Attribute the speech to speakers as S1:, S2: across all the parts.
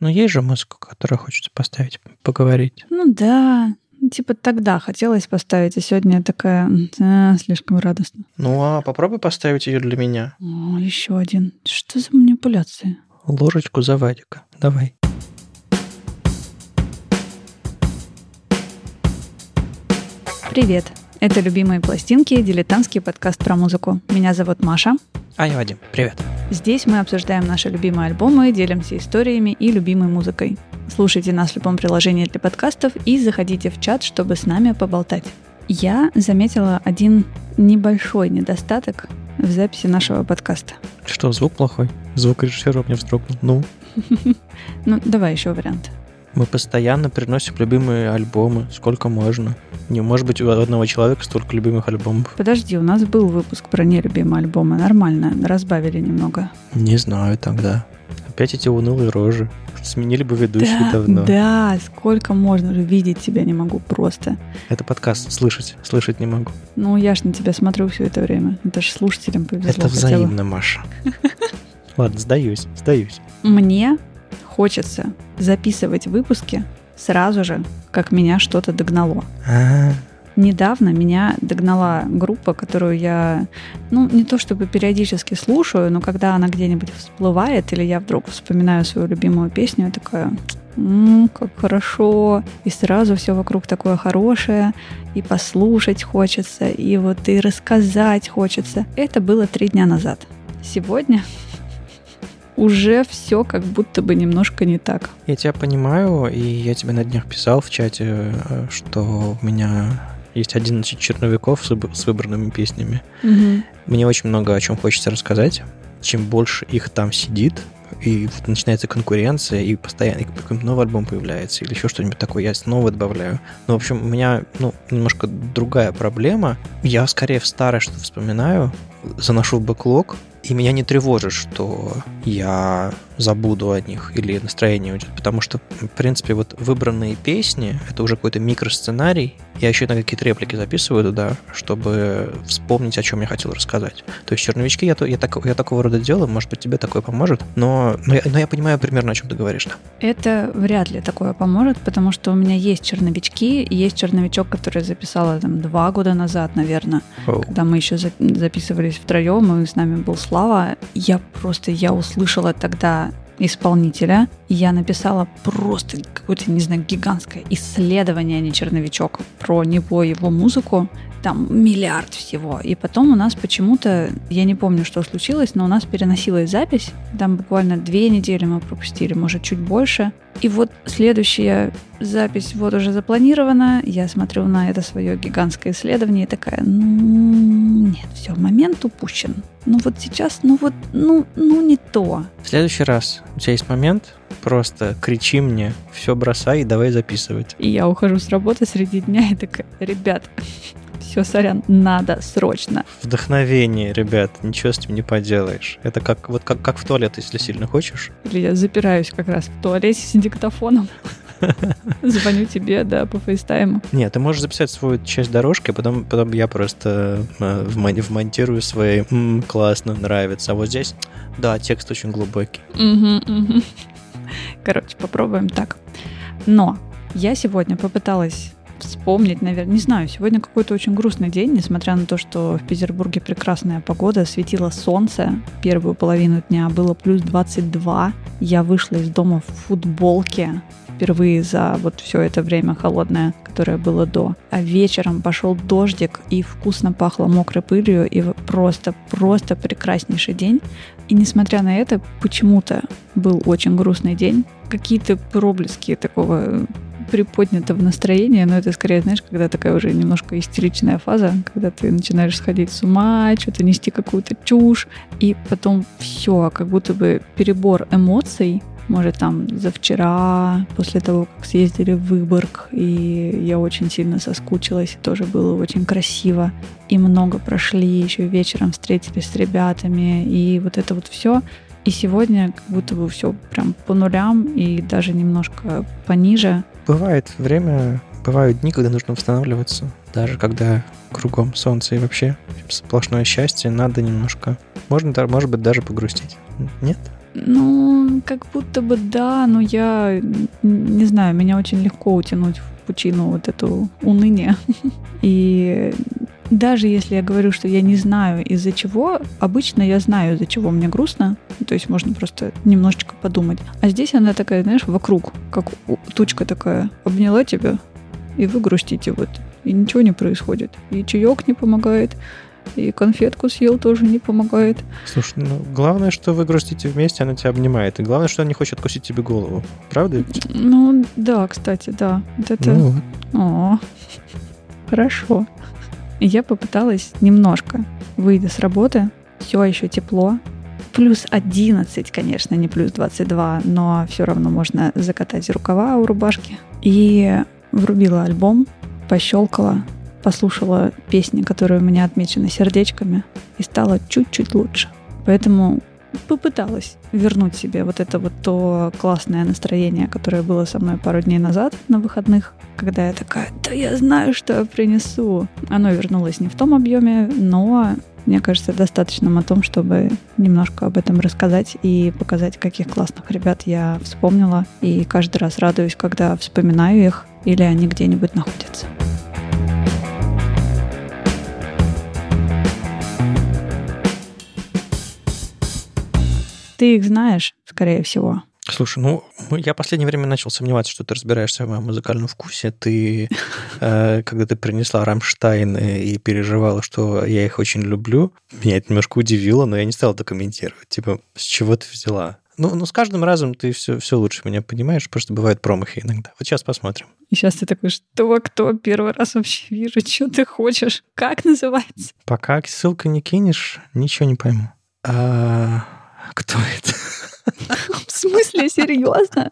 S1: Но есть же музыка, которую хочется поставить, поговорить.
S2: Ну да, типа тогда хотелось поставить, а сегодня я такая а, слишком радостно.
S1: Ну а попробуй поставить ее для меня.
S2: О, еще один. Что за манипуляции?
S1: Ложечку за Вадика. Давай.
S2: Привет. Это «Любимые пластинки» – дилетантский подкаст про музыку. Меня зовут Маша.
S1: А я Вадим. Привет.
S2: Здесь мы обсуждаем наши любимые альбомы, делимся историями и любимой музыкой. Слушайте нас в любом приложении для подкастов и заходите в чат, чтобы с нами поболтать. Я заметила один небольшой недостаток в записи нашего подкаста.
S1: Что, звук плохой? Звукорежиссер у меня вздрогнул. Ну?
S2: Ну, давай еще вариант.
S1: Мы постоянно приносим любимые альбомы, сколько можно. Не может быть у одного человека столько любимых альбомов.
S2: Подожди, у нас был выпуск про нелюбимые альбомы. Нормально, разбавили немного.
S1: Не знаю тогда. Опять эти унылые рожи. Сменили бы ведущие
S2: да,
S1: давно.
S2: Да, сколько можно уже видеть тебя не могу просто.
S1: Это подкаст, слышать, слышать не могу.
S2: Ну, я ж на тебя смотрю все это время. Это же слушателям повезло.
S1: Это взаимно, Маша. Ладно, сдаюсь, сдаюсь.
S2: Мне хочется записывать выпуски сразу же, как меня что-то догнало.
S1: А,
S2: Недавно меня догнала группа, которую я, ну, не то чтобы периодически слушаю, но когда она где-нибудь всплывает, или я вдруг вспоминаю свою любимую песню, я такая, «М, как хорошо, и сразу все вокруг такое хорошее, и послушать хочется, и вот и рассказать хочется. Это было три дня назад. Сегодня уже все как будто бы немножко не так.
S1: Я тебя понимаю, и я тебе на днях писал в чате, э, что у меня есть 11 черновиков с выб- с выбранными песнями. Мне очень много о чем хочется рассказать. Чем больше их там сидит, и вот начинается конкуренция, и постоянно какой-нибудь новый альбом появляется, или еще что-нибудь такое, я снова добавляю. Ну, в общем, у меня, ну, немножко другая проблема. Я скорее в старое что вспоминаю, заношу в бэклог, и меня не тревожит, что я забуду о них или настроение уйдет, потому что, в принципе, вот выбранные песни — это уже какой-то микросценарий. Я еще иногда какие-то реплики записываю туда, чтобы вспомнить, о чем я хотел рассказать. То есть черновички я, то- я, так- я такого рода делаю, может быть, тебе такое поможет, но, но, я, но я понимаю примерно, о чем ты говоришь. Да.
S2: Это вряд ли такое поможет, потому что у меня есть черновички, есть черновичок, который я записала там два года назад, наверное,
S1: Оу.
S2: когда мы еще за- записывались втроем, и с нами был Слава. Я просто, я услышала тогда исполнителя, и я написала просто какое-то, не знаю, гигантское исследование, а не черновичок, про него, его музыку, там миллиард всего. И потом у нас почему-то, я не помню, что случилось, но у нас переносилась запись. Там буквально две недели мы пропустили, может, чуть больше. И вот следующая запись вот уже запланирована. Я смотрю на это свое гигантское исследование и такая, ну, нет, все, момент упущен. Ну вот сейчас, ну вот, ну, ну не то.
S1: В следующий раз у тебя есть момент, просто кричи мне, все бросай и давай записывать.
S2: И я ухожу с работы среди дня и такая, ребят, все, сорян, надо срочно.
S1: Вдохновение, ребят, ничего с этим не поделаешь. Это как вот как, как в туалет, если сильно хочешь.
S2: Или я запираюсь как раз в туалете с диктофоном. Звоню тебе, да, по фейстайму.
S1: Нет, ты можешь записать свою часть дорожки, а потом, потом я просто э, вмон- вмонтирую свои «М, классно, нравится. А вот здесь, да, текст очень глубокий.
S2: Короче, попробуем так. Но я сегодня попыталась вспомнить, наверное, не знаю, сегодня какой-то очень грустный день, несмотря на то, что в Петербурге прекрасная погода, светило солнце, первую половину дня было плюс 22, я вышла из дома в футболке, впервые за вот все это время холодное, которое было до. А вечером пошел дождик, и вкусно пахло мокрой пылью, и просто, просто прекраснейший день. И несмотря на это, почему-то был очень грустный день. Какие-то проблески такого приподнятого настроения, но это скорее, знаешь, когда такая уже немножко истеричная фаза, когда ты начинаешь сходить с ума, что-то нести какую-то чушь, и потом все, как будто бы перебор эмоций, может, там за вчера, после того, как съездили в Выборг, и я очень сильно соскучилась, и тоже было очень красиво, и много прошли, еще вечером встретились с ребятами, и вот это вот все. И сегодня как будто бы все прям по нулям и даже немножко пониже.
S1: Бывает время, бывают дни, когда нужно восстанавливаться. Даже когда кругом солнце и вообще сплошное счастье, надо немножко... Можно, может быть, даже погрустить. Нет?
S2: Ну, как будто бы да, но я не знаю, меня очень легко утянуть в пучину вот эту уныние. И даже если я говорю, что я не знаю из-за чего, обычно я знаю, из-за чего мне грустно. То есть можно просто немножечко подумать. А здесь она такая, знаешь, вокруг, как тучка такая, обняла тебя, и вы грустите вот. И ничего не происходит. И чаек не помогает, и конфетку съел тоже не помогает.
S1: Слушай, ну главное, что вы грустите вместе, она тебя обнимает. И главное, что она не хочет откусить тебе голову. Правда?
S2: Ну, да, кстати, да. Вот это... Ну. О, хорошо. Я попыталась немножко, выйдя с работы, все еще тепло, плюс 11, конечно, не плюс 22, но все равно можно закатать рукава у рубашки. И врубила альбом, пощелкала, послушала песни, которые у меня отмечены сердечками, и стало чуть-чуть лучше. Поэтому попыталась вернуть себе вот это вот то классное настроение, которое было со мной пару дней назад на выходных, когда я такая, да я знаю, что я принесу. Оно вернулось не в том объеме, но мне кажется, достаточным о том, чтобы немножко об этом рассказать и показать, каких классных ребят я вспомнила. И каждый раз радуюсь, когда вспоминаю их или они где-нибудь находятся. Ты их знаешь, скорее всего.
S1: Слушай, ну, я в последнее время начал сомневаться, что ты разбираешься в моем музыкальном вкусе. Ты, э, когда ты принесла Рамштайн и переживала, что я их очень люблю, меня это немножко удивило, но я не стал это комментировать. Типа, с чего ты взяла? Ну, ну, с каждым разом ты все, все лучше меня понимаешь, просто бывают промахи иногда. Вот сейчас посмотрим.
S2: И сейчас ты такой, что, кто, первый раз вообще вижу, что ты хочешь, как называется?
S1: Пока ссылку не кинешь, ничего не пойму. А, кто это?
S2: В смысле, серьезно?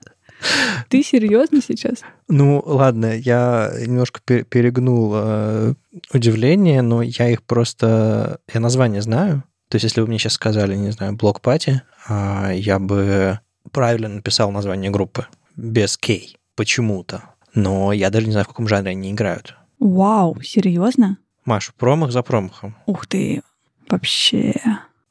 S2: Ты серьезно сейчас?
S1: Ну, ладно, я немножко перегнул э, удивление, но я их просто... Я название знаю. То есть, если вы мне сейчас сказали, не знаю, блок пати, э, я бы правильно написал название группы без кей почему-то. Но я даже не знаю, в каком жанре они играют.
S2: Вау, серьезно?
S1: Маш, промах за промахом.
S2: Ух ты, вообще.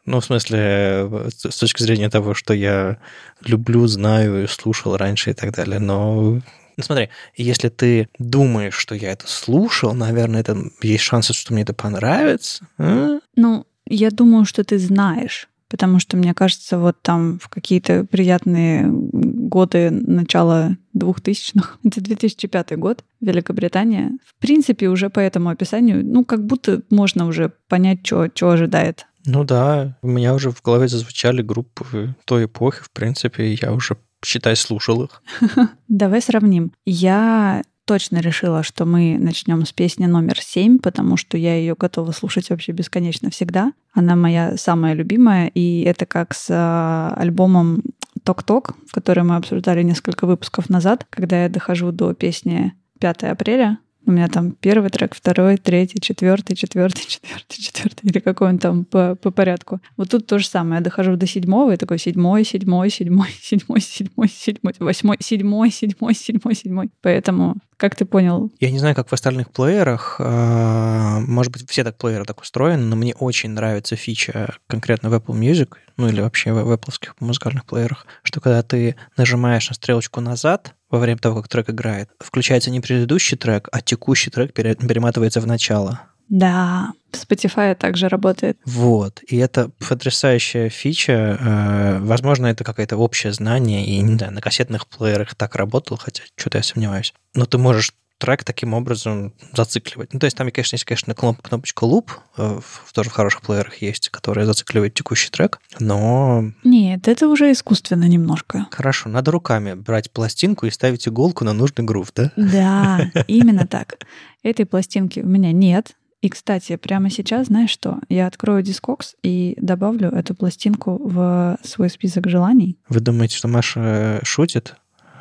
S1: Ну, в смысле, с точки зрения того, что я люблю, знаю, слушал раньше и так далее. Но ну, смотри, если ты думаешь, что я это слушал, наверное, это есть шансы, что мне это понравится. А?
S2: Ну, я думаю, что ты знаешь. Потому что, мне кажется, вот там в какие-то приятные годы начала 2000-х, это 2005 год, Великобритания, в принципе, уже по этому описанию, ну, как будто можно уже понять, что ожидает
S1: ну да, у меня уже в голове зазвучали группы той эпохи, в принципе, я уже, считай, слушал их.
S2: Давай сравним. Я точно решила, что мы начнем с песни номер семь, потому что я ее готова слушать вообще бесконечно всегда. Она моя самая любимая, и это как с а, альбомом «Ток-ток», который мы обсуждали несколько выпусков назад, когда я дохожу до песни 5 апреля, у меня там первый трек, второй, третий, четвертый, четвертый, четвертый, четвертый, или какой он там по, по порядку. Вот тут то же самое. Я дохожу до седьмого, и такой седьмой, седьмой, седьмой, седьмой, седьмой, седьмой, восьмой, седьмой, седьмой, седьмой, седьмой. Поэтому как ты понял?
S1: Я не знаю, как в остальных плеерах. А, может быть, все так плееры так устроены, но мне очень нравится фича конкретно в Apple Music, ну или вообще в Apple музыкальных плеерах, что когда ты нажимаешь на стрелочку назад во время того, как трек играет, включается не предыдущий трек, а текущий трек перематывается в начало.
S2: Да, Spotify также работает.
S1: Вот, и это потрясающая фича. Э, возможно, это какое-то общее знание, и, не знаю, на кассетных плеерах так работал, хотя что-то я сомневаюсь. Но ты можешь трек таким образом зацикливать. Ну, то есть там, конечно, есть, конечно, кнопочка loop, э, тоже в хороших плеерах есть, которая зацикливает текущий трек, но...
S2: Нет, это уже искусственно немножко.
S1: Хорошо, надо руками брать пластинку и ставить иголку на нужный грув, да?
S2: Да, именно так. Этой пластинки у меня нет, и, кстати, прямо сейчас, знаешь что? Я открою Discogs и добавлю эту пластинку в свой список желаний.
S1: Вы думаете, что Маша шутит?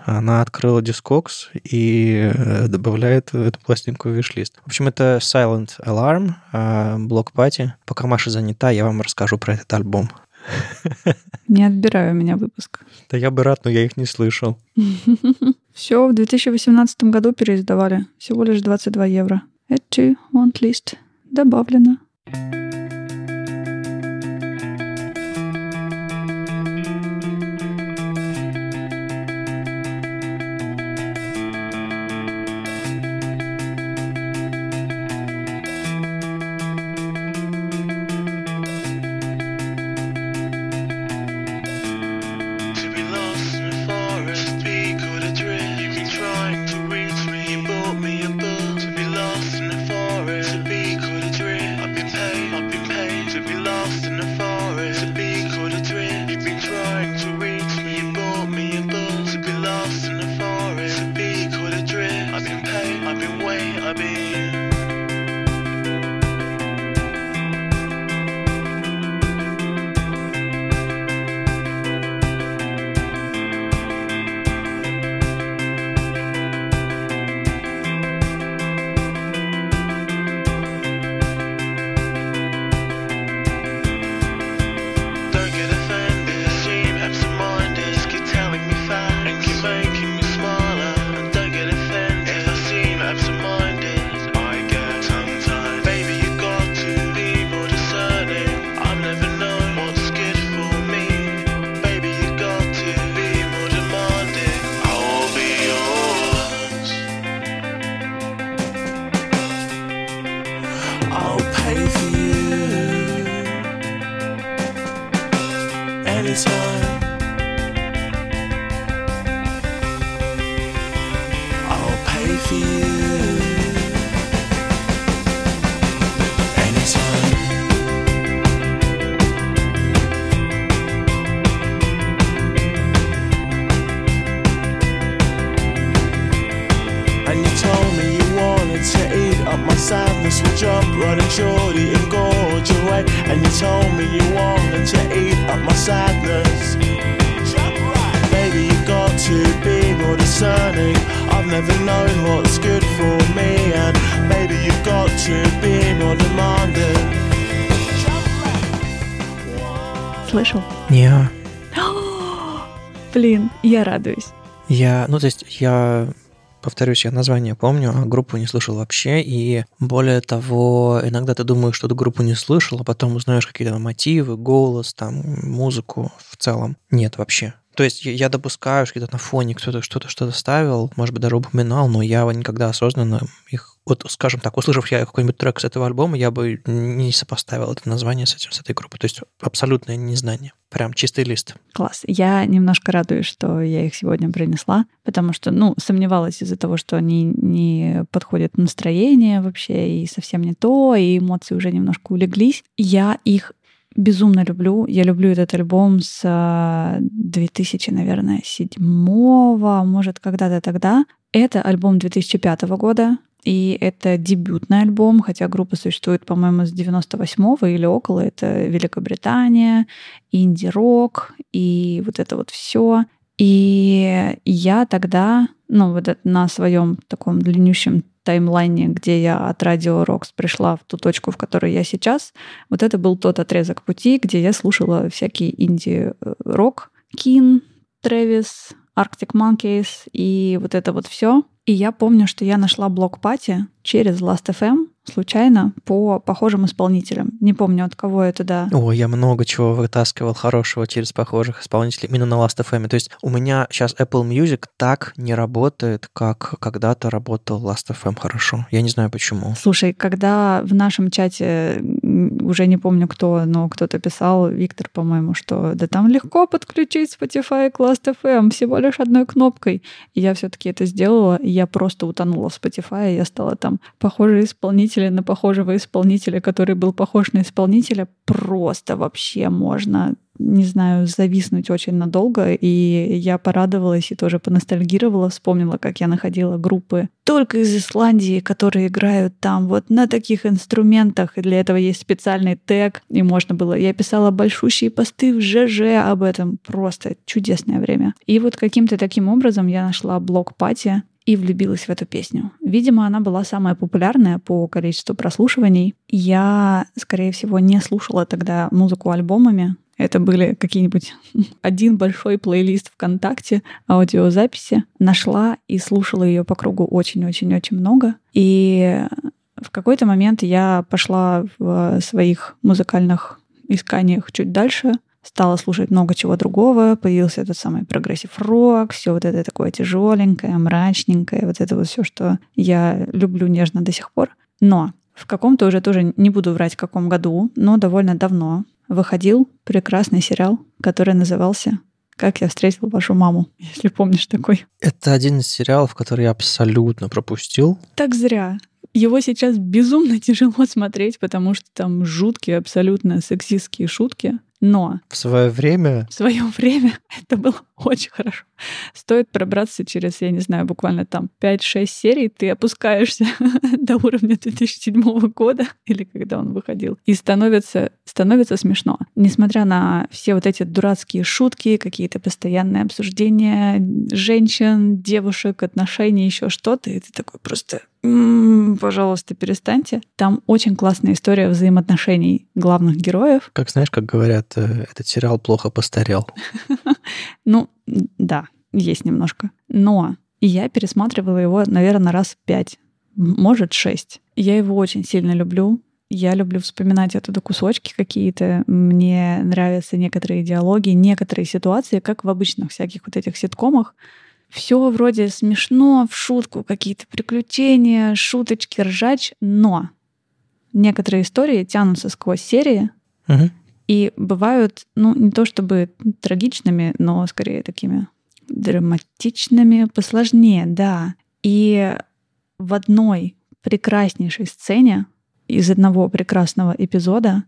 S1: Она открыла Discogs и э, добавляет эту пластинку в виш-лист. В общем, это Silent Alarm, а, блок пати. Пока Маша занята, я вам расскажу про этот альбом.
S2: Не отбираю у меня выпуск.
S1: Да я бы рад, но я их не слышал.
S2: Все, в 2018 году переиздавали. Всего лишь 22 евро. To want list
S3: to And you told me you wanted to eat up my sadness with jump, running shorty and gorge away. And you told me you wanted to eat up my sadness. Baby, you got to be more discerning. I've never known what's good for me, and baby, you've got to be more demanding.
S2: Слышал?
S1: Не,
S2: Блин, я радуюсь.
S1: я, ну то есть я повторюсь, я название помню, а группу не слышал вообще, и более того, иногда ты думаешь, что эту группу не слышал, а потом узнаешь какие-то мотивы, голос, там, музыку в целом. Нет вообще. То есть я- допускаю, что где-то на фоне кто-то что-то что-то ставил, может быть, даже упоминал, но я никогда осознанно их, вот, скажем так, услышав я какой-нибудь трек с этого альбома, я бы не сопоставил это название с этим, с этой группой. То есть абсолютное незнание. Прям чистый лист.
S2: Класс. Я немножко радуюсь, что я их сегодня принесла, потому что, ну, сомневалась из-за того, что они не подходят настроение вообще, и совсем не то, и эмоции уже немножко улеглись. Я их безумно люблю. Я люблю этот альбом с а, 2000, наверное, седьмого, может, когда-то тогда. Это альбом 2005 года, и это дебютный альбом, хотя группа существует, по-моему, с 98-го или около. Это Великобритания, инди-рок и вот это вот все. И я тогда, ну, вот на своем таком длиннющем таймлайне, где я от радио Рокс пришла в ту точку, в которой я сейчас, вот это был тот отрезок пути, где я слушала всякий инди-рок, Кин, Трэвис, Arctic Monkeys и вот это вот все. И я помню, что я нашла блок пати через Last.fm случайно по похожим исполнителям. Не помню, от кого это, да.
S1: О, я много чего вытаскивал хорошего через похожих исполнителей именно на Last.fm. То есть у меня сейчас Apple Music так не работает, как когда-то работал Last.fm хорошо. Я не знаю почему.
S2: Слушай, когда в нашем чате, уже не помню кто, но кто-то писал, Виктор, по-моему, что да там легко подключить Spotify к Last.fm всего лишь одной кнопкой. И я все-таки это сделала, и я просто утонула в Spotify, и я стала там похожие исполнители на похожего исполнителя, который был похож на исполнителя. Просто вообще можно не знаю, зависнуть очень надолго, и я порадовалась и тоже поностальгировала, вспомнила, как я находила группы только из Исландии, которые играют там вот на таких инструментах, и для этого есть специальный тег, и можно было... Я писала большущие посты в ЖЖ об этом, просто чудесное время. И вот каким-то таким образом я нашла блог Пати, и влюбилась в эту песню. Видимо, она была самая популярная по количеству прослушиваний. Я, скорее всего, не слушала тогда музыку альбомами. Это были какие-нибудь один большой плейлист ВКонтакте, аудиозаписи. Нашла и слушала ее по кругу очень-очень-очень много. И в какой-то момент я пошла в своих музыкальных исканиях чуть дальше, стала слушать много чего другого, появился этот самый progressive rock, все вот это такое тяжеленькое, мрачненькое, вот это вот все, что я люблю нежно до сих пор. Но в каком-то уже тоже не буду врать в каком году, но довольно давно выходил прекрасный сериал, который назывался «Как я встретил вашу маму», если помнишь такой.
S1: Это один из сериалов, который я абсолютно пропустил.
S2: Так зря. Его сейчас безумно тяжело смотреть, потому что там жуткие, абсолютно сексистские шутки. Но
S1: В свое время
S2: в свое время это было очень хорошо. Стоит пробраться через, я не знаю, буквально там 5-6 серий, ты опускаешься до уровня 2007 года, или когда он выходил, и становится, становится смешно. Несмотря на все вот эти дурацкие шутки, какие-то постоянные обсуждения женщин, девушек, отношений, еще что-то, и ты такой просто «М, пожалуйста, перестаньте. Там очень классная история взаимоотношений главных героев.
S1: как знаешь, как говорят, э, этот сериал плохо постарел.
S2: Ну, да, есть немножко. Но я пересматривала его, наверное, раз пять, может, шесть. Я его очень сильно люблю. Я люблю вспоминать оттуда кусочки какие-то. Мне нравятся некоторые диалоги, некоторые ситуации, как в обычных всяких вот этих ситкомах. Все вроде смешно, в шутку, какие-то приключения, шуточки, ржач, но некоторые истории тянутся сквозь серии,
S1: Мгм.
S2: И бывают, ну, не то чтобы трагичными, но скорее такими драматичными, посложнее, да. И в одной прекраснейшей сцене из одного прекрасного эпизода.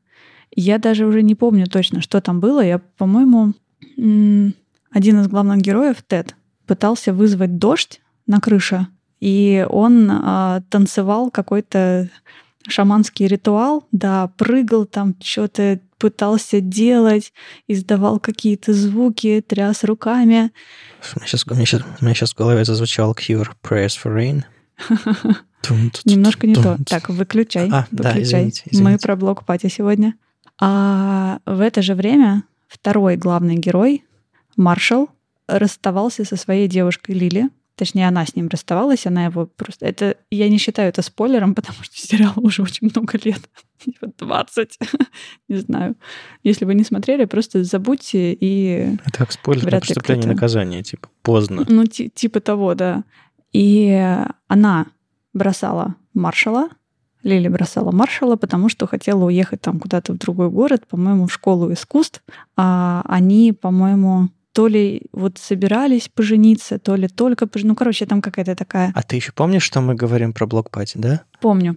S2: Я даже уже не помню точно, что там было. Я, по-моему, один из главных героев, Тед, пытался вызвать дождь на крыше, и он а, танцевал какой-то шаманский ритуал, да, прыгал там, что-то пытался делать, издавал какие-то звуки, тряс руками.
S1: У меня сейчас, у меня сейчас, у меня сейчас в голове зазвучал Cure Prayers for Rain.
S2: Немножко не то. Так, выключай. А, выключай. Да, извините, извините. Мы про блок пати сегодня. А в это же время второй главный герой, Маршал, расставался со своей девушкой Лили. Точнее, она с ним расставалась, она его просто... Это я не считаю это спойлером, потому что сериал уже очень много лет. 20, не знаю. Если вы не смотрели, просто забудьте и...
S1: Это как спойлер на преступление и наказание, типа поздно.
S2: Ну, типа того, да. И она бросала маршала, Лили бросала маршала, потому что хотела уехать там куда-то в другой город, по-моему, в школу искусств. А они, по-моему, то ли вот собирались пожениться, то ли только пожениться. Ну, короче, там какая-то такая...
S1: А ты еще помнишь, что мы говорим про блокпати, да?
S2: Помню.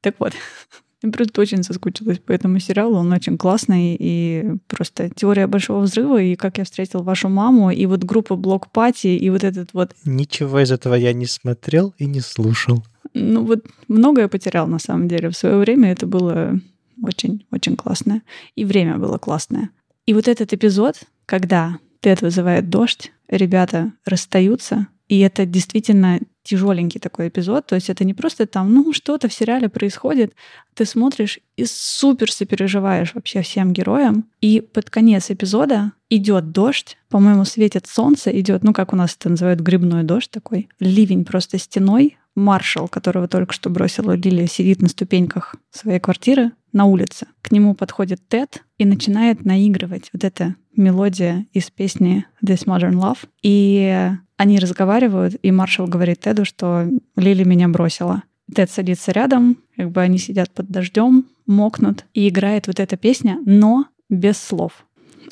S2: Так вот, я просто очень соскучилась по этому сериалу. Он очень классный. И просто теория большого взрыва, и как я встретил вашу маму, и вот группа Блок Пати, и вот этот вот...
S1: Ничего из этого я не смотрел и не слушал.
S2: Ну вот многое потерял на самом деле. В свое время это было очень-очень классное. И время было классное. И вот этот эпизод, когда Тед вызывает дождь, ребята расстаются, и это действительно тяжеленький такой эпизод. То есть это не просто там, ну, что-то в сериале происходит, ты смотришь и супер сопереживаешь вообще всем героям. И под конец эпизода идет дождь, по-моему, светит солнце, идет, ну, как у нас это называют, грибной дождь такой, ливень просто стеной, маршал, которого только что бросила Лилия, сидит на ступеньках своей квартиры на улице. К нему подходит Тед и начинает наигрывать вот эта мелодия из песни This Modern Love. И они разговаривают, и маршал говорит Теду, что Лили меня бросила. Тед садится рядом, как бы они сидят под дождем, мокнут, и играет вот эта песня, но без слов.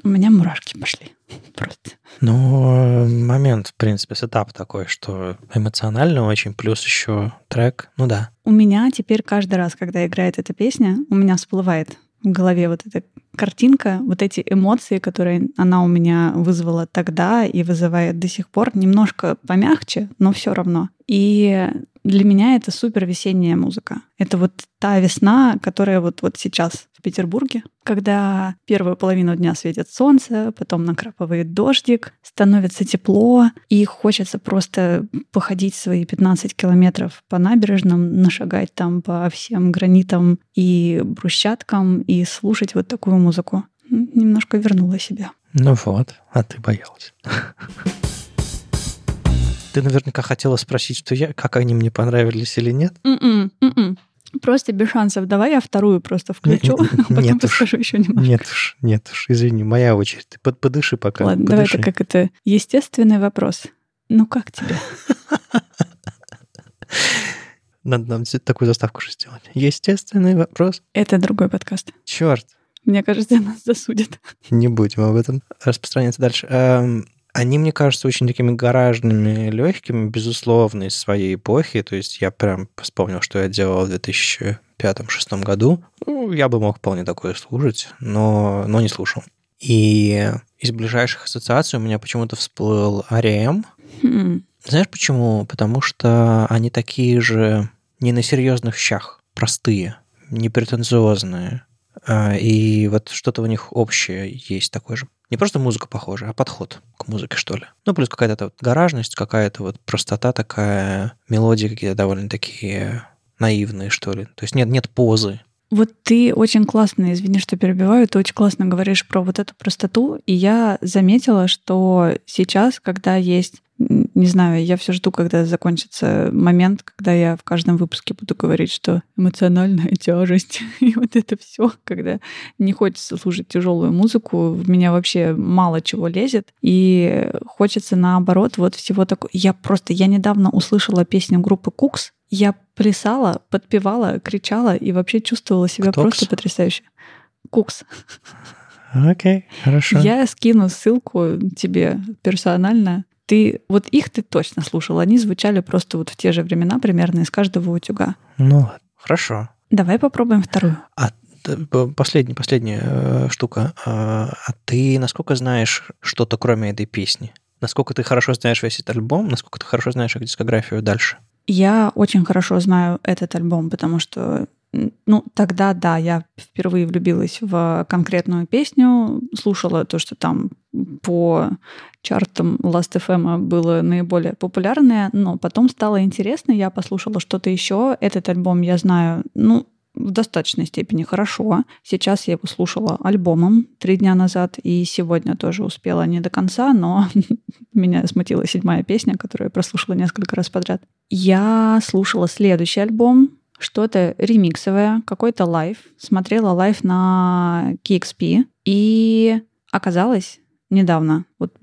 S2: У меня мурашки пошли. Просто.
S1: Ну, момент, в принципе, сетап такой, что эмоционально очень, плюс еще трек, ну да.
S2: У меня теперь каждый раз, когда играет эта песня, у меня всплывает в голове вот эта картинка, вот эти эмоции, которые она у меня вызвала тогда и вызывает до сих пор, немножко помягче, но все равно. И для меня это супер весенняя музыка. Это вот та весна, которая вот, вот сейчас в Петербурге, когда первую половину дня светит солнце, потом накрапывает дождик, становится тепло, и хочется просто походить свои 15 километров по набережным, нашагать там по всем гранитам и брусчаткам и слушать вот такую музыку. Немножко вернула себя.
S1: Ну вот, а ты боялась. Ты наверняка хотела спросить, что я, как они мне понравились или нет?
S2: Mm-mm, mm-mm. Просто без шансов. Давай я вторую просто включу, а потом нет расскажу уж, еще немножко.
S1: Нет уж, нет уж, извини, моя очередь. Ты под, подыши пока.
S2: Ладно,
S1: подыши.
S2: давай это как это естественный вопрос. Ну как тебе?
S1: Надо нам такую заставку же сделать. Естественный вопрос.
S2: Это другой подкаст.
S1: Черт.
S2: Мне кажется, нас засудят.
S1: Не будем об этом распространяться дальше. Они, мне кажется, очень такими гаражными, легкими, безусловно, из своей эпохи. То есть я прям вспомнил, что я делал в 2005-2006 году. Ну, я бы мог вполне такое слушать, но, но не слушал. И из ближайших ассоциаций у меня почему-то всплыл Ариэм. Хм. Знаешь почему? Потому что они такие же не на серьезных щах, простые, непретенциозные. А, и вот что-то у них общее есть такое же. Не просто музыка похожа, а подход к музыке, что ли. Ну, плюс какая-то вот гаражность, какая-то вот простота такая, мелодии какие-то довольно такие наивные, что ли. То есть нет, нет позы.
S2: Вот ты очень классно, извини, что перебиваю, ты очень классно говоришь про вот эту простоту, и я заметила, что сейчас, когда есть не знаю, я все жду, когда закончится момент, когда я в каждом выпуске буду говорить, что эмоциональная тяжесть и вот это все, когда не хочется слушать тяжелую музыку, в меня вообще мало чего лезет, и хочется наоборот вот всего такого. Я просто, я недавно услышала песню группы Кукс, я плясала, подпевала, кричала и вообще чувствовала себя Ктокс? просто потрясающе. Кукс.
S1: Окей, okay, хорошо.
S2: Я скину ссылку тебе персонально ты вот их ты точно слушал. Они звучали просто вот в те же времена примерно из каждого утюга.
S1: Ну, хорошо.
S2: Давай попробуем вторую.
S1: А последняя, последняя э, штука. А, а ты насколько знаешь что-то кроме этой песни? Насколько ты хорошо знаешь весь этот альбом? Насколько ты хорошо знаешь их дискографию дальше?
S2: Я очень хорошо знаю этот альбом, потому что ну, тогда, да, я впервые влюбилась в конкретную песню, слушала то, что там по чартам Last.fm было наиболее популярное, но потом стало интересно, я послушала что-то еще. Этот альбом я знаю, ну, в достаточной степени хорошо. Сейчас я его слушала альбомом три дня назад, и сегодня тоже успела не до конца, но меня смутила седьмая песня, которую я прослушала несколько раз подряд. Я слушала следующий альбом, что-то ремиксовое, какой-то live. Смотрела live на KEXP, и оказалось недавно, вот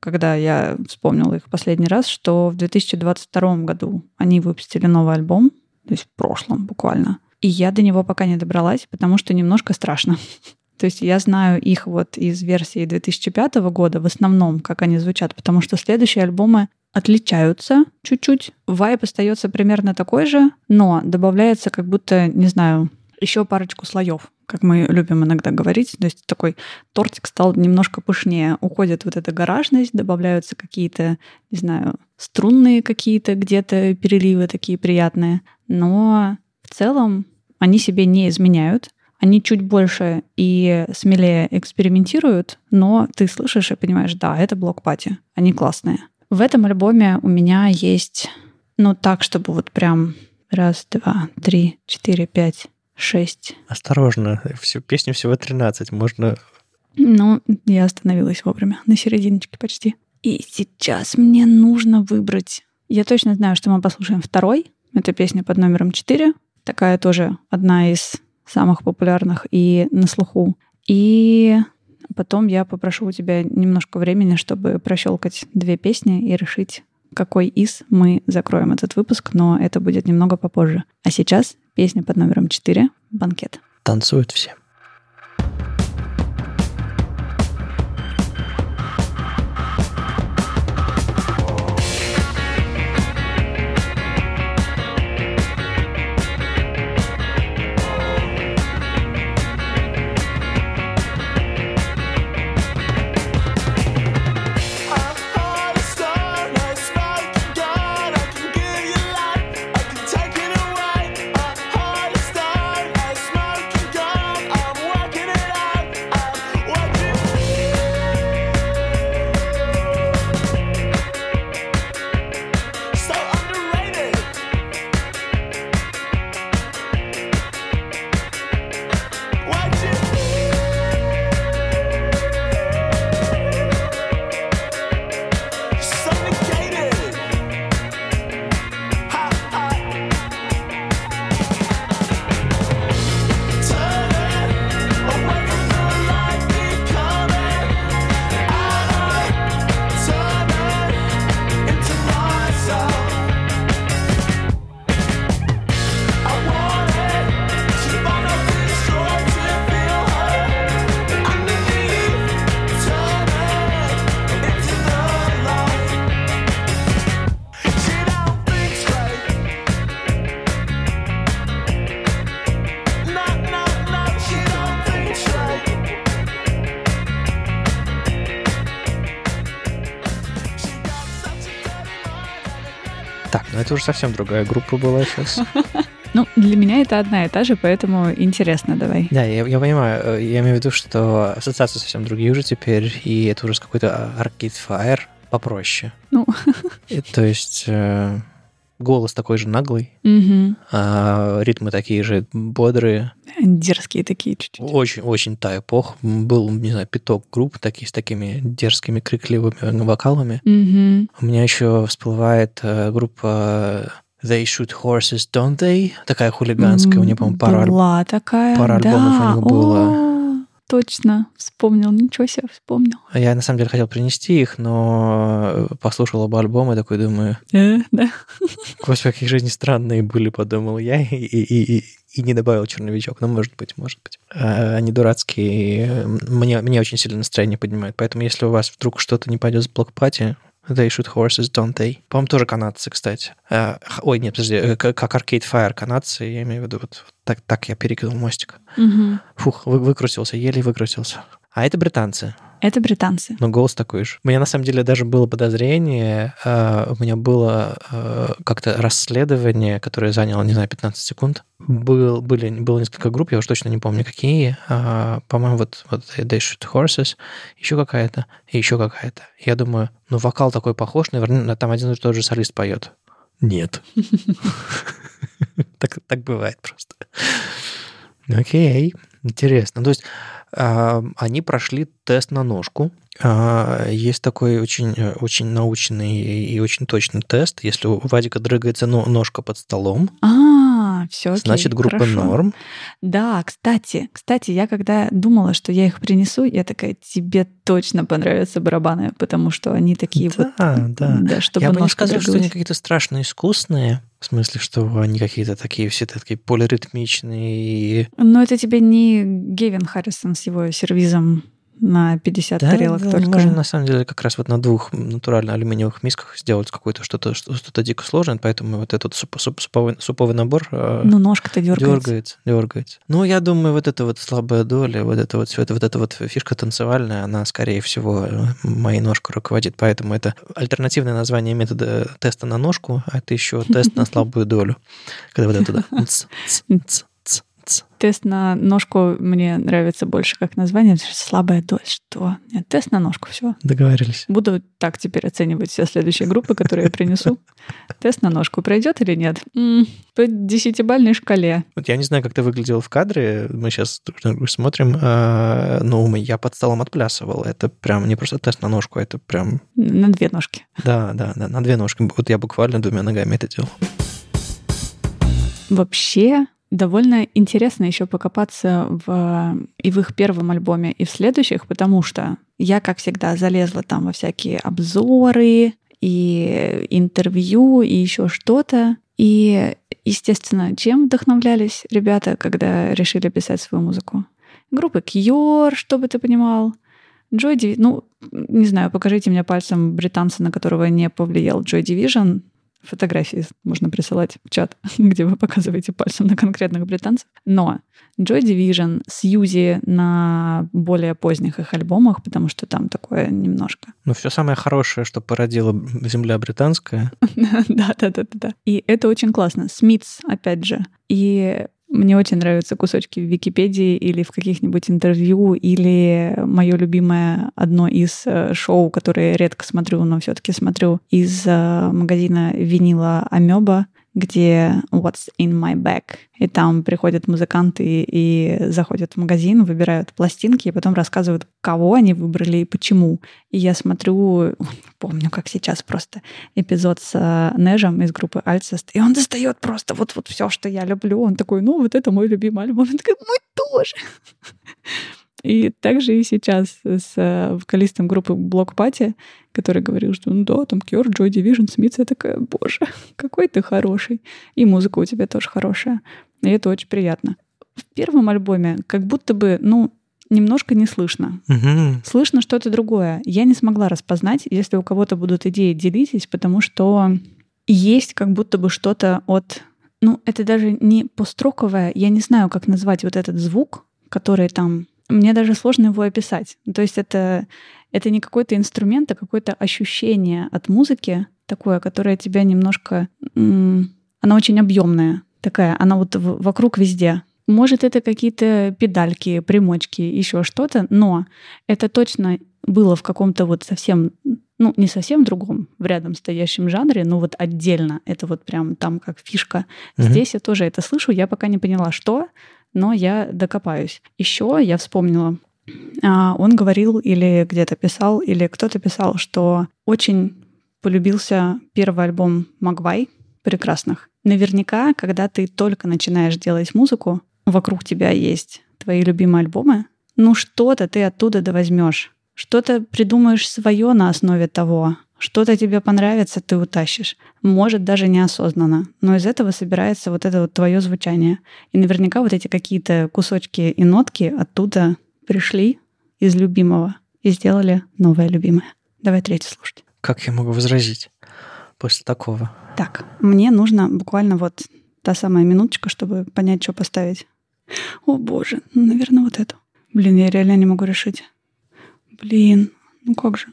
S2: когда я вспомнила их последний раз, что в 2022 году они выпустили новый альбом, то есть в прошлом буквально. И я до него пока не добралась, потому что немножко страшно. То есть я знаю их вот из версии 2005 года в основном, как они звучат, потому что следующие альбомы отличаются чуть-чуть. Вайп остается примерно такой же, но добавляется как будто, не знаю, еще парочку слоев, как мы любим иногда говорить. То есть такой тортик стал немножко пышнее. Уходит вот эта гаражность, добавляются какие-то, не знаю, струнные какие-то где-то переливы такие приятные. Но в целом они себе не изменяют. Они чуть больше и смелее экспериментируют, но ты слышишь и понимаешь, да, это блок-пати, они классные. В этом альбоме у меня есть, ну так, чтобы вот прям раз, два, три, четыре, пять, шесть.
S1: Осторожно, всю песню всего 13, можно...
S2: Ну, я остановилась вовремя, на серединочке почти. И сейчас мне нужно выбрать... Я точно знаю, что мы послушаем второй. Это песня под номером 4. Такая тоже одна из самых популярных и на слуху. И потом я попрошу у тебя немножко времени, чтобы прощелкать две песни и решить, какой из мы закроем этот выпуск, но это будет немного попозже. А сейчас песня под номером 4 «Банкет».
S1: Танцуют все. Это уже совсем другая группа была сейчас.
S2: Ну, для меня это одна и та же, поэтому интересно давай.
S1: Да, я, я понимаю. Я имею в виду, что ассоциации совсем другие уже теперь, и это уже какой-то Arcade Fire попроще.
S2: Ну.
S1: И, то есть э, голос такой же наглый,
S2: угу.
S1: а ритмы такие же бодрые.
S2: Дерзкие такие чуть-чуть.
S1: Очень, очень та эпоха. Был, не знаю, пяток групп такие с такими дерзкими, крикливыми вокалами.
S2: Угу.
S1: У меня еще всплывает э, группа They Shoot Horses, Don't They? Такая хулиганская. У нее, по-моему, пара,
S2: Была такая,
S1: пара
S2: да.
S1: альбомов у них было.
S2: О, точно, вспомнил. Ничего себе, вспомнил.
S1: Я, на самом деле, хотел принести их, но послушал оба альбома и такой думаю...
S2: Э, да.
S1: Господи, какие жизни странные были, подумал я, и, и, и, и не добавил черновичок. Ну, может быть, может быть. А, они дурацкие, мне, мне очень сильно настроение поднимают. Поэтому, если у вас вдруг что-то не пойдет с блокпати, They shoot horses, don't they? По-моему, тоже канадцы, кстати. Э, ой, нет, подожди, э, как Arcade Fire канадцы, я имею в виду, вот так, так я перекинул мостик.
S2: Угу.
S1: Фух, вы, выкрутился, еле выкрутился. А это британцы.
S2: Это британцы.
S1: Но голос такой же. У меня на самом деле даже было подозрение, э, у меня было э, как-то расследование, которое заняло, не знаю, 15 секунд. Был, были, было несколько групп, я уж точно не помню, какие. Э, по-моему, вот, вот They Shoot Horses, еще какая-то, и еще какая-то. Я думаю, ну, вокал такой похож, наверное, там один и тот же солист поет. Нет. Так, так бывает просто. Окей, интересно. То есть они прошли тест на ножку. А, есть такой очень, очень научный и очень точный тест. Если у Вадика дрыгается ножка под столом,
S2: а, все окей,
S1: значит группа
S2: хорошо.
S1: норм.
S2: Да, кстати, кстати, я когда думала, что я их принесу, я такая, тебе точно понравятся барабаны, потому что они такие
S1: да,
S2: вот...
S1: Да,
S2: да. чтобы
S1: Я бы не сказал, что они какие-то страшно искусные, в смысле, что они какие-то такие все такие полиритмичные.
S2: Но это тебе не Гевин Харрисон с его сервизом на 50
S1: Да,
S2: тарелок
S1: да,
S2: только.
S1: можно на самом деле как раз вот на двух натурально алюминиевых мисках сделать какое-то что-то что- что-то дико сложное, поэтому вот этот суп- суп- суповой, суповый набор э,
S2: Но ножка-то дергается.
S1: дергается, дергается. Ну, я думаю, вот эта вот слабая доля, вот это вот все это, вот эта вот фишка танцевальная, она, скорее всего, э, моей ножкой руководит. Поэтому это альтернативное название метода теста на ножку, а это еще тест на слабую долю. Когда вот это да. Ц, ц, ц, ц, ц.
S2: Тест на ножку мне нравится больше как название. Слабая доля. Что? Нет, тест на ножку. Все.
S1: Договорились.
S2: Буду так теперь оценивать все следующие группы, которые я принесу. Тест на ножку пройдет или нет? По десятибальной шкале.
S1: Вот я не знаю, как ты выглядел в кадре, мы сейчас смотрим, а, но я под столом отплясывал. Это прям не просто тест на ножку, это прям,
S2: На две ножки.
S1: да, да, да, на две ножки. Вот я буквально двумя ногами это делал.
S2: Вообще, довольно интересно еще покопаться в, и в их первом альбоме, и в следующих, потому что я, как всегда, залезла там во всякие обзоры и интервью, и еще что-то. И, естественно, чем вдохновлялись ребята, когда решили писать свою музыку? Группы Cure, чтобы ты понимал. Joy Division, ну, не знаю, покажите мне пальцем британца, на которого не повлиял Joy Division. Фотографии можно присылать в чат, где вы показываете пальцем на конкретных британцев. Но Joy Division, Сьюзи на более поздних их альбомах, потому что там такое немножко.
S1: Ну, все самое хорошее, что породила земля британская.
S2: Да, да, да, да, да. И это очень классно. Смитс, опять же. И мне очень нравятся кусочки в Википедии или в каких-нибудь интервью, или мое любимое одно из э, шоу, которые редко смотрю, но все-таки смотрю, из э, магазина винила Амеба, где What's in my bag. И там приходят музыканты и заходят в магазин, выбирают пластинки, и потом рассказывают, кого они выбрали и почему. И я смотрю, помню, как сейчас просто эпизод с э, Нежем из группы Альцест, и он достает просто вот, вот все, что я люблю. Он такой, ну, вот это мой любимый альбом. Он такой, мой тоже. И также и сейчас с э, вокалистом группы Block Party, который говорил, что ну да, там Cure, Joy Division, Смитс, я такая, боже, какой ты хороший. И музыка у тебя тоже хорошая. И это очень приятно. В первом альбоме как будто бы, ну, немножко не слышно.
S1: Мгм.
S2: Слышно что-то другое. Я не смогла распознать. Если у кого-то будут идеи, делитесь, потому что есть как будто бы что-то от... Ну, это даже не построковое. Я не знаю, как назвать вот этот звук, который там... Мне даже сложно его описать. То есть это, это не какой-то инструмент, а какое-то ощущение от музыки такое, которое тебя немножко... Она очень объемная такая. Она вот вокруг везде. Может, это какие-то педальки, примочки, еще что-то, но это точно было в каком-то вот совсем, ну, не совсем другом, в рядом стоящем жанре, но вот отдельно. Это вот прям там как фишка.
S1: Мгм.
S2: Здесь я тоже это слышу, я пока не поняла, что, но я докопаюсь. Еще я вспомнила, а, он говорил или где-то писал, или кто-то писал, что очень полюбился первый альбом Магвай прекрасных. Наверняка, когда ты только начинаешь делать музыку, вокруг тебя есть твои любимые альбомы, ну что-то ты оттуда да возьмешь. Что-то придумаешь свое на основе того. Что-то тебе понравится, ты утащишь. Может, даже неосознанно. Но из этого собирается вот это вот твое звучание. И наверняка вот эти какие-то кусочки и нотки оттуда пришли из любимого и сделали новое любимое. Давай третий слушать.
S1: как я могу возразить после такого?
S2: Так, мне нужно буквально вот та самая минуточка, чтобы понять, что поставить. О боже, ну, наверное, вот эту. Блин, я реально не могу решить. Блин, ну как же?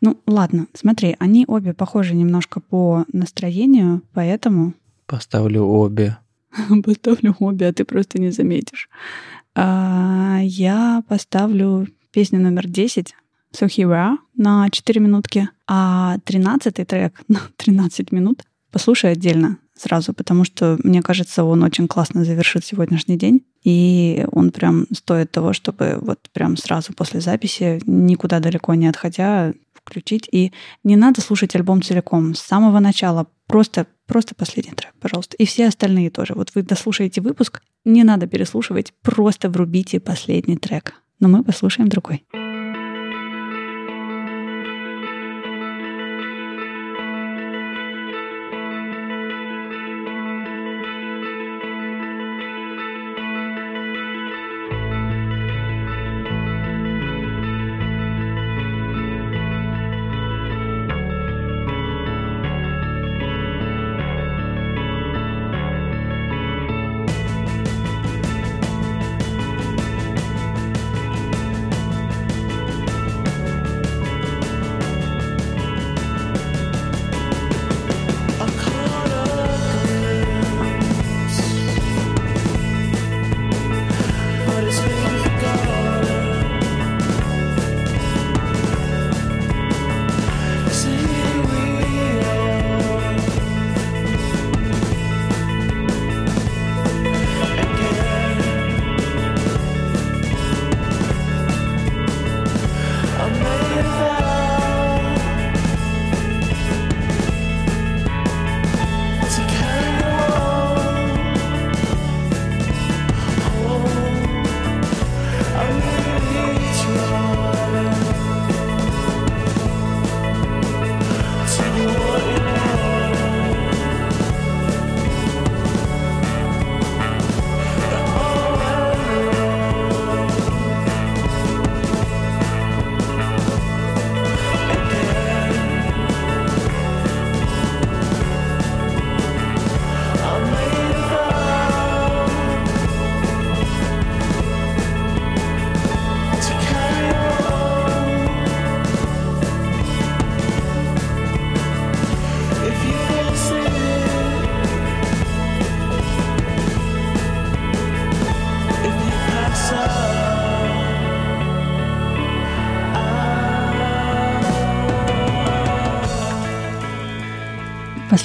S2: Ну, ладно, смотри, они обе похожи немножко по настроению, поэтому...
S1: Поставлю обе.
S2: Поставлю обе, а ты просто не заметишь. А, я поставлю песню номер 10 So Here We Are на 4 минутки, а 13 трек на 13 минут послушай отдельно сразу, потому что, мне кажется, он очень классно завершит сегодняшний день, и он прям стоит того, чтобы вот прям сразу после записи, никуда далеко не отходя, включить. И не надо слушать альбом целиком, с самого начала, просто, просто последний трек, пожалуйста. И все остальные тоже. Вот вы дослушаете выпуск, не надо переслушивать, просто врубите последний трек. Но мы послушаем другой.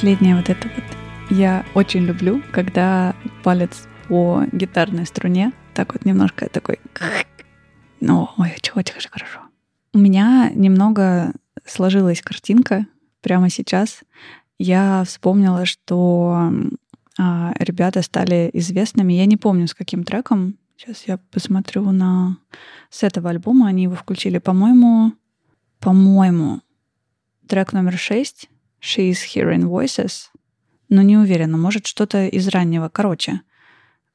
S2: Последнее вот это вот. Я очень люблю, когда палец по гитарной струне так вот немножко такой... Ну, ой, очень, очень хорошо. У меня немного сложилась картинка прямо сейчас. Я вспомнила, что а, ребята стали известными. Я не помню, с каким треком. Сейчас я посмотрю на... С этого альбома они его включили. По-моему, по-моему, трек номер шесть She's Hearing Voices, но не уверена, может что-то из раннего. Короче,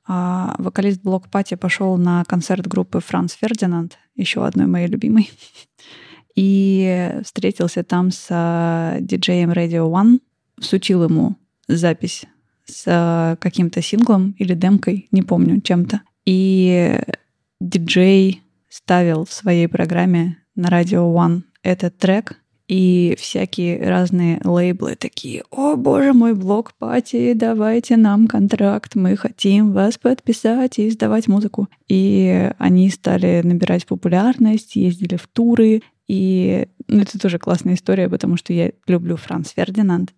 S2: а вокалист Блок Пати пошел на концерт группы Франц Фердинанд, еще одной моей любимой, и встретился там с а, диджеем Radio One, сучил ему запись с а, каким-то синглом или демкой, не помню, чем-то. И диджей ставил в своей программе на Radio One этот трек, и всякие разные лейблы такие, о боже мой, блок пати, давайте нам контракт, мы хотим вас подписать и издавать музыку. И они стали набирать популярность, ездили в туры, и ну, это тоже классная история, потому что я люблю Франц Фердинанд.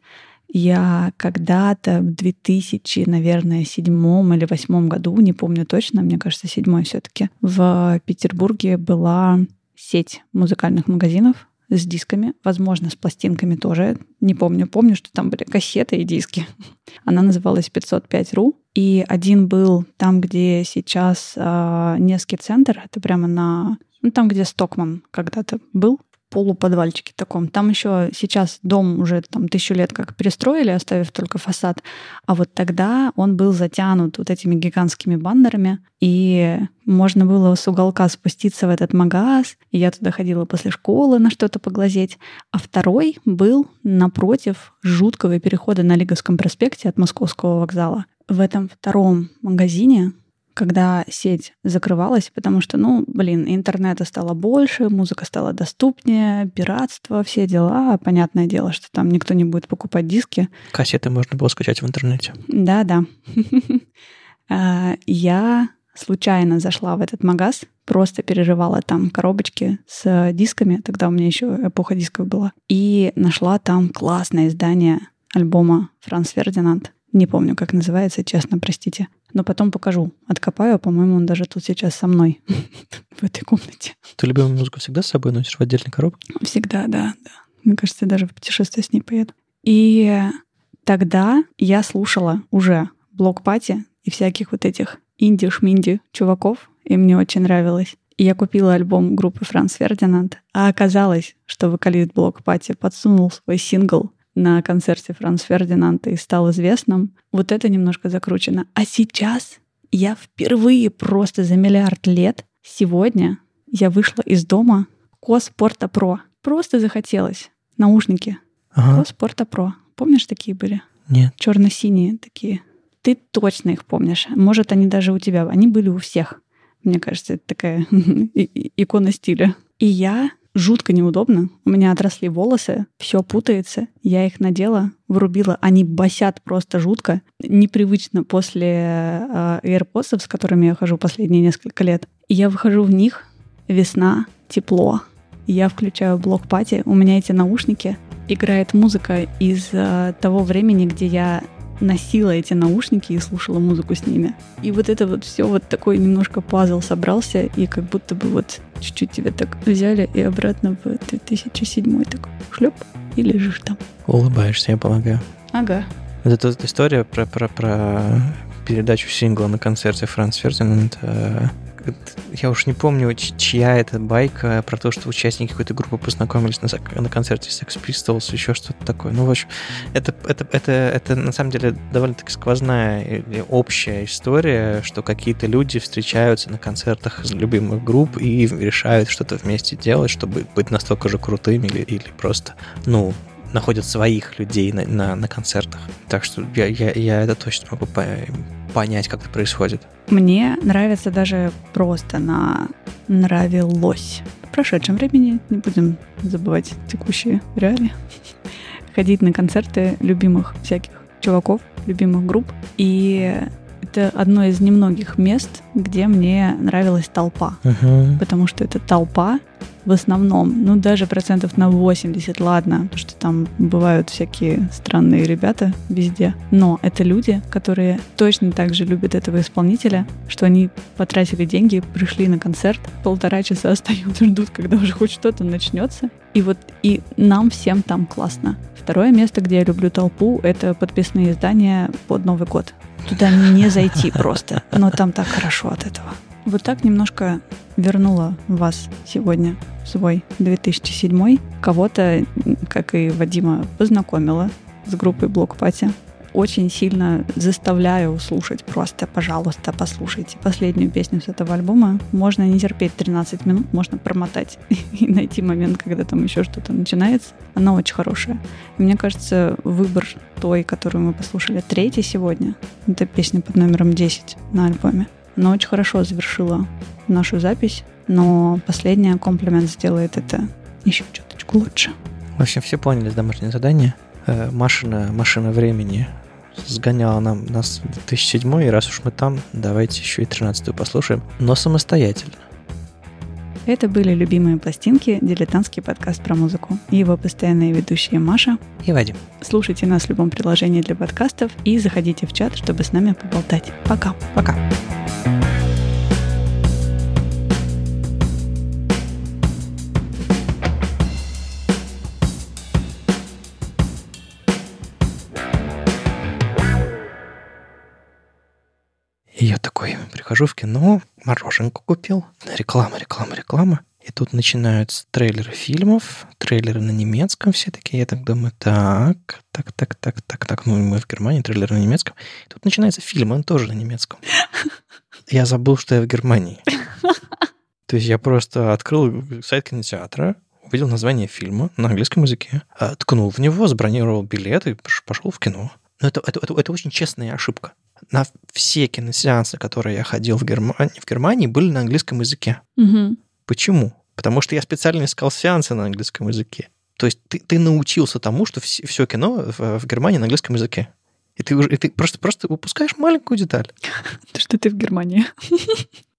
S2: Я когда-то в 2000, наверное, седьмом или восьмом году, не помню точно, мне кажется, седьмой все-таки, в Петербурге была сеть музыкальных магазинов, с дисками, возможно, с пластинками тоже. Не помню. Помню, что там были кассеты и диски. Она называлась 505.ru. И один был там, где сейчас э, Невский центр. Это прямо на... Ну, там, где Стокман когда-то был. Полуподвальчике таком. Там еще сейчас дом уже там тысячу лет как перестроили, оставив только фасад. А вот тогда он был затянут вот этими гигантскими баннерами, и можно было с уголка спуститься в этот магаз, и я туда ходила после школы на что-то поглазеть. А второй был напротив жуткого перехода на Лиговском проспекте от Московского вокзала. В этом втором магазине когда сеть закрывалась, потому что, ну, блин, интернета стало больше, музыка стала доступнее, пиратство, все дела. Понятное дело, что там никто не будет покупать диски.
S1: Кассеты можно было скачать в интернете.
S2: Да, да. А, я случайно зашла в этот магаз, просто переживала там коробочки с дисками, тогда у меня еще эпоха дисков была, и нашла там классное издание альбома Франц Фердинанд. Не помню, как называется, честно, простите. Но потом покажу. Откопаю, по-моему, он даже тут сейчас со мной в этой комнате.
S1: Ты любимую музыку всегда с собой носишь в отдельной коробке?
S2: Всегда, да, да. Мне кажется, я даже в путешествие с ней поеду. И тогда я слушала уже Bloc Party и всяких вот этих инди-шминди чуваков, и мне очень нравилось. И я купила альбом группы Franz Ferdinand, а оказалось, что вокалист Bloc Party подсунул свой сингл на концерте Franz Ferdinand а и стал известным, вот это немножко закручено. А сейчас я впервые просто за миллиард лет сегодня я вышла из дома Коспорта Про. Просто захотелось. Наушники. Ага. Коспорта Про. Помнишь, такие были?
S1: Нет.
S2: Черно-синие такие. Ты точно их помнишь. Может, они даже у тебя. Они были у всех. Мне кажется, это такая икона стиля. И я жутко неудобно. У меня отросли волосы, все путается. Я их надела, врубила. Они басят просто жутко. Непривычно после э, AirPods, с которыми я хожу последние несколько лет. И я выхожу в них, весна, тепло. Я включаю блок пати, у меня эти наушники, играет музыка из э, того времени, где я носила эти наушники и слушала музыку с ними. И вот это вот все вот такой немножко пазл собрался, и как будто бы вот чуть-чуть тебя так взяли и обратно в 2007 так шлеп и лежишь там.
S1: Улыбаешься, я помогаю.
S2: Ага.
S1: Вот эта вот история про, про, про передачу сингла на концерте Франц Фердинанд я уж не помню, чья это байка про то, что участники какой-то группы познакомились на, на концерте Sex Pistols, еще что-то такое. Ну, в общем, это, это, это, это на самом деле довольно-таки сквозная или общая история, что какие-то люди встречаются на концертах любимых групп и решают что-то вместе делать, чтобы быть настолько же крутыми или, или просто, ну, находят своих людей на, на, на концертах. Так что я, я, я это точно могу понять, как это происходит.
S2: Мне нравится даже просто на нравилось. В прошедшем времени не будем забывать текущие реалии. Ходить на концерты любимых всяких чуваков, любимых групп. И это одно из немногих мест, где мне нравилась толпа. Uh-huh. Потому что это толпа в основном, ну даже процентов на 80, ладно, потому что там бывают всякие странные ребята везде. Но это люди, которые точно так же любят этого исполнителя, что они потратили деньги, пришли на концерт, полтора часа остаются, ждут, когда уже хоть что-то начнется. И вот и нам всем там классно. Второе место, где я люблю толпу, это подписные издания под Новый год. Туда не зайти просто, но там так хорошо от этого. Вот так немножко вернула вас сегодня в свой 2007 Кого-то, как и Вадима, познакомила с группой Блок Пати. Очень сильно заставляю слушать просто, пожалуйста, послушайте последнюю песню с этого альбома. Можно не терпеть 13 минут, можно промотать и найти момент, когда там еще что-то начинается. Она очень хорошая. И мне кажется, выбор той, которую мы послушали третий сегодня, это песня под номером 10 на альбоме. Она очень хорошо завершила нашу запись, но последняя комплимент сделает это еще чуточку лучше.
S1: В общем, все поняли домашнее задание. Э, машина, машина времени сгоняла нам нас в 2007 и раз уж мы там, давайте еще и 13 послушаем, но самостоятельно.
S2: Это были любимые пластинки, дилетантский подкаст про музыку. Его постоянные ведущие Маша
S1: и Вадим.
S2: Слушайте нас в любом приложении для подкастов и заходите в чат, чтобы с нами поболтать. Пока.
S1: Пока. И прихожу в кино, мороженку купил. Реклама, реклама, реклама. И тут начинаются трейлеры фильмов, трейлеры на немецком все такие. Я так думаю, так, так, так, так, так, так. Ну, мы в Германии, трейлеры на немецком. Тут начинается фильм, он тоже на немецком. Я забыл, что я в Германии. То есть я просто открыл сайт кинотеатра, увидел название фильма на английском языке, а, ткнул в него, забронировал билет и пошел в кино. Но это, это, это, это очень честная ошибка. На все киносеансы, которые я ходил в Германии, в Германии были на английском языке.
S2: Мгм.
S1: Почему? Потому что я специально искал сеансы на английском языке. То есть ты, ты научился тому, что все, кино в, в Германии на английском языке. И ты, уже, и ты просто, просто упускаешь маленькую деталь.
S2: То, что ты в Германии.